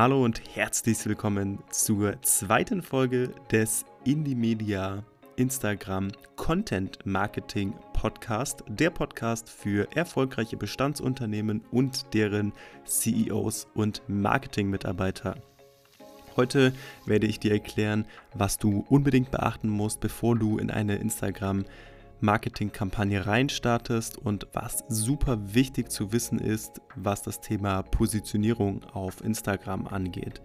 Hallo und herzlich willkommen zur zweiten Folge des Indie Media Instagram Content Marketing Podcast, der Podcast für erfolgreiche Bestandsunternehmen und deren CEOs und Marketingmitarbeiter. Heute werde ich dir erklären, was du unbedingt beachten musst, bevor du in eine Instagram Marketingkampagne reinstartest und was super wichtig zu wissen ist, was das Thema Positionierung auf Instagram angeht.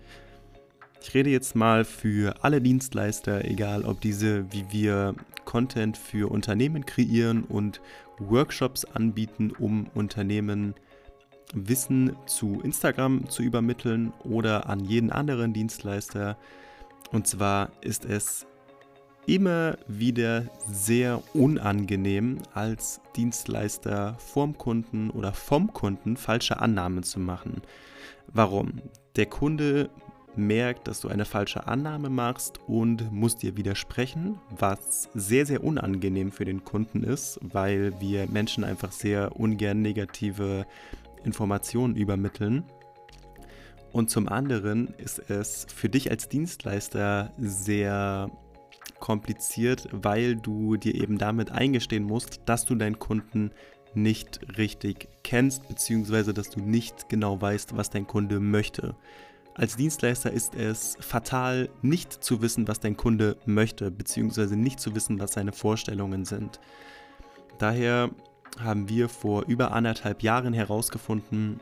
Ich rede jetzt mal für alle Dienstleister, egal ob diese wie wir Content für Unternehmen kreieren und Workshops anbieten, um Unternehmen Wissen zu Instagram zu übermitteln oder an jeden anderen Dienstleister. Und zwar ist es immer wieder sehr unangenehm, als Dienstleister vorm Kunden oder vom Kunden falsche Annahmen zu machen. Warum? Der Kunde merkt, dass du eine falsche Annahme machst und muss dir widersprechen, was sehr, sehr unangenehm für den Kunden ist, weil wir Menschen einfach sehr ungern negative Informationen übermitteln. Und zum anderen ist es für dich als Dienstleister sehr kompliziert, weil du dir eben damit eingestehen musst, dass du deinen Kunden nicht richtig kennst, beziehungsweise dass du nicht genau weißt, was dein Kunde möchte. Als Dienstleister ist es fatal, nicht zu wissen, was dein Kunde möchte, beziehungsweise nicht zu wissen, was seine Vorstellungen sind. Daher haben wir vor über anderthalb Jahren herausgefunden,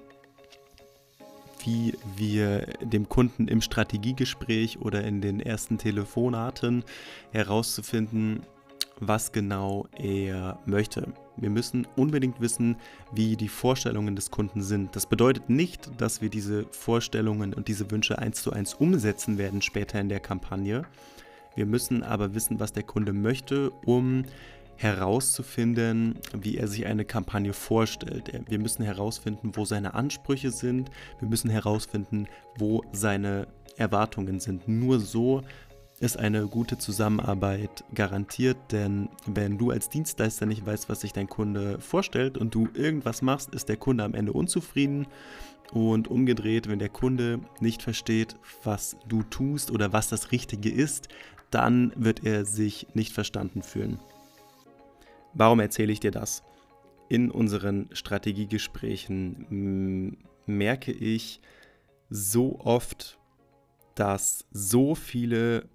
wie wir dem Kunden im Strategiegespräch oder in den ersten Telefonaten herauszufinden, was genau er möchte. Wir müssen unbedingt wissen, wie die Vorstellungen des Kunden sind. Das bedeutet nicht, dass wir diese Vorstellungen und diese Wünsche eins zu eins umsetzen werden später in der Kampagne. Wir müssen aber wissen, was der Kunde möchte, um herauszufinden, wie er sich eine Kampagne vorstellt. Wir müssen herausfinden, wo seine Ansprüche sind. Wir müssen herausfinden, wo seine Erwartungen sind. Nur so ist eine gute Zusammenarbeit garantiert, denn wenn du als Dienstleister nicht weißt, was sich dein Kunde vorstellt und du irgendwas machst, ist der Kunde am Ende unzufrieden und umgedreht, wenn der Kunde nicht versteht, was du tust oder was das Richtige ist, dann wird er sich nicht verstanden fühlen. Warum erzähle ich dir das? In unseren Strategiegesprächen merke ich so oft, dass so viele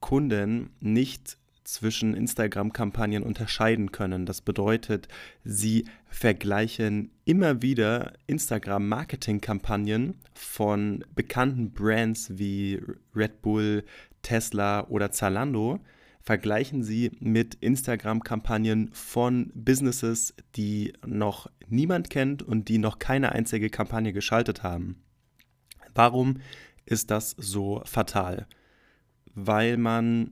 Kunden nicht zwischen Instagram-Kampagnen unterscheiden können. Das bedeutet, sie vergleichen immer wieder Instagram-Marketing-Kampagnen von bekannten Brands wie Red Bull, Tesla oder Zalando vergleichen Sie mit Instagram-Kampagnen von Businesses, die noch niemand kennt und die noch keine einzige Kampagne geschaltet haben. Warum ist das so fatal? Weil man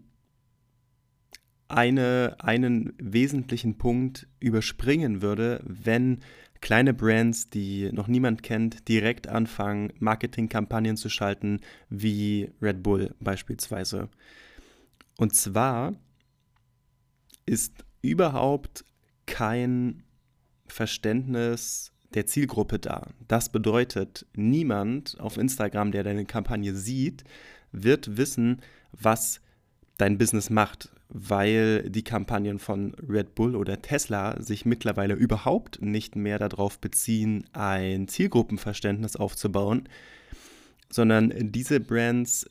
eine, einen wesentlichen Punkt überspringen würde, wenn kleine Brands, die noch niemand kennt, direkt anfangen, Marketingkampagnen zu schalten, wie Red Bull beispielsweise. Und zwar ist überhaupt kein Verständnis der Zielgruppe da. Das bedeutet, niemand auf Instagram, der deine Kampagne sieht, wird wissen, was dein Business macht, weil die Kampagnen von Red Bull oder Tesla sich mittlerweile überhaupt nicht mehr darauf beziehen, ein Zielgruppenverständnis aufzubauen, sondern diese Brands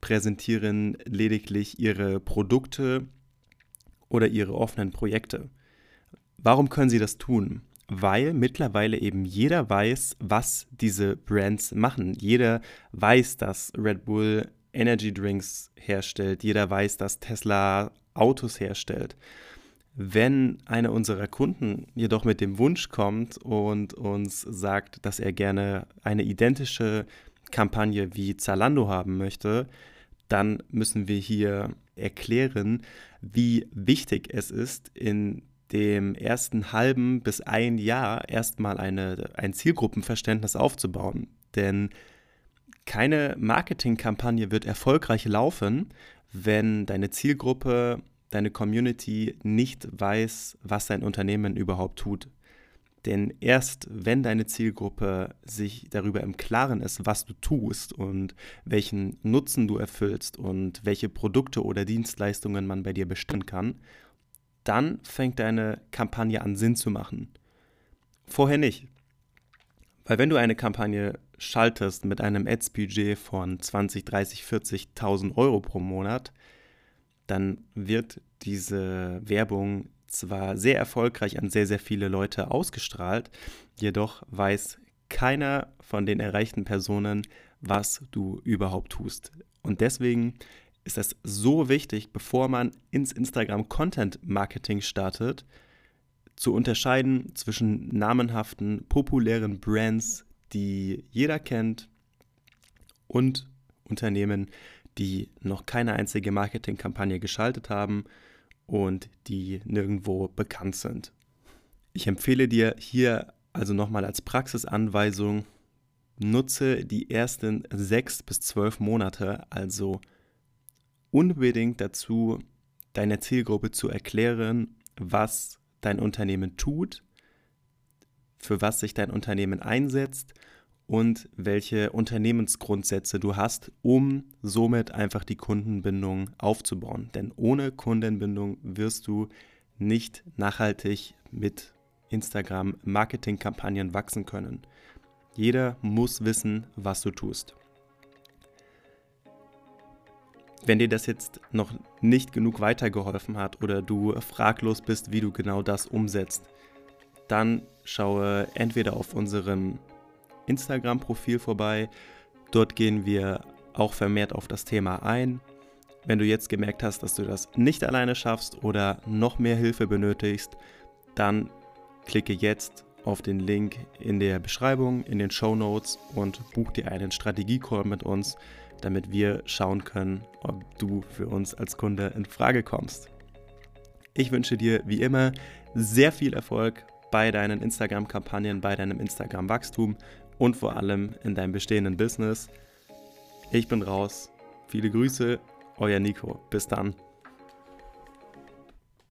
präsentieren lediglich ihre Produkte oder ihre offenen Projekte. Warum können sie das tun? Weil mittlerweile eben jeder weiß, was diese Brands machen. Jeder weiß, dass Red Bull Energy Drinks herstellt. Jeder weiß, dass Tesla Autos herstellt. Wenn einer unserer Kunden jedoch mit dem Wunsch kommt und uns sagt, dass er gerne eine identische Kampagne wie Zalando haben möchte, dann müssen wir hier erklären, wie wichtig es ist, in dem ersten halben bis ein Jahr erstmal eine, ein Zielgruppenverständnis aufzubauen. Denn keine Marketingkampagne wird erfolgreich laufen, wenn deine Zielgruppe, deine Community nicht weiß, was dein Unternehmen überhaupt tut. Denn erst wenn deine Zielgruppe sich darüber im Klaren ist, was du tust und welchen Nutzen du erfüllst und welche Produkte oder Dienstleistungen man bei dir bestellen kann, dann fängt deine Kampagne an Sinn zu machen. Vorher nicht. Weil wenn du eine Kampagne schaltest mit einem Ads-Budget von 20, 30, 40.000 Euro pro Monat, dann wird diese Werbung zwar sehr erfolgreich an sehr, sehr viele Leute ausgestrahlt, jedoch weiß keiner von den erreichten Personen, was du überhaupt tust. Und deswegen ist es so wichtig, bevor man ins Instagram Content Marketing startet, zu unterscheiden zwischen namenhaften, populären Brands, die jeder kennt, und Unternehmen, die noch keine einzige Marketingkampagne geschaltet haben und die nirgendwo bekannt sind. Ich empfehle dir hier also nochmal als Praxisanweisung, nutze die ersten sechs bis zwölf Monate, also unbedingt dazu, deiner Zielgruppe zu erklären, was dein Unternehmen tut, für was sich dein Unternehmen einsetzt und welche Unternehmensgrundsätze du hast, um somit einfach die Kundenbindung aufzubauen. Denn ohne Kundenbindung wirst du nicht nachhaltig mit Instagram Marketingkampagnen wachsen können. Jeder muss wissen, was du tust. Wenn dir das jetzt noch nicht genug weitergeholfen hat oder du fraglos bist, wie du genau das umsetzt, dann schaue entweder auf unserem Instagram-Profil vorbei. Dort gehen wir auch vermehrt auf das Thema ein. Wenn du jetzt gemerkt hast, dass du das nicht alleine schaffst oder noch mehr Hilfe benötigst, dann klicke jetzt auf den Link in der Beschreibung, in den Show Notes und buch dir einen Strategie-Call mit uns, damit wir schauen können, ob du für uns als Kunde in Frage kommst. Ich wünsche dir wie immer sehr viel Erfolg bei deinen Instagram-Kampagnen, bei deinem Instagram-Wachstum und vor allem in deinem bestehenden Business. Ich bin raus. Viele Grüße, euer Nico. Bis dann.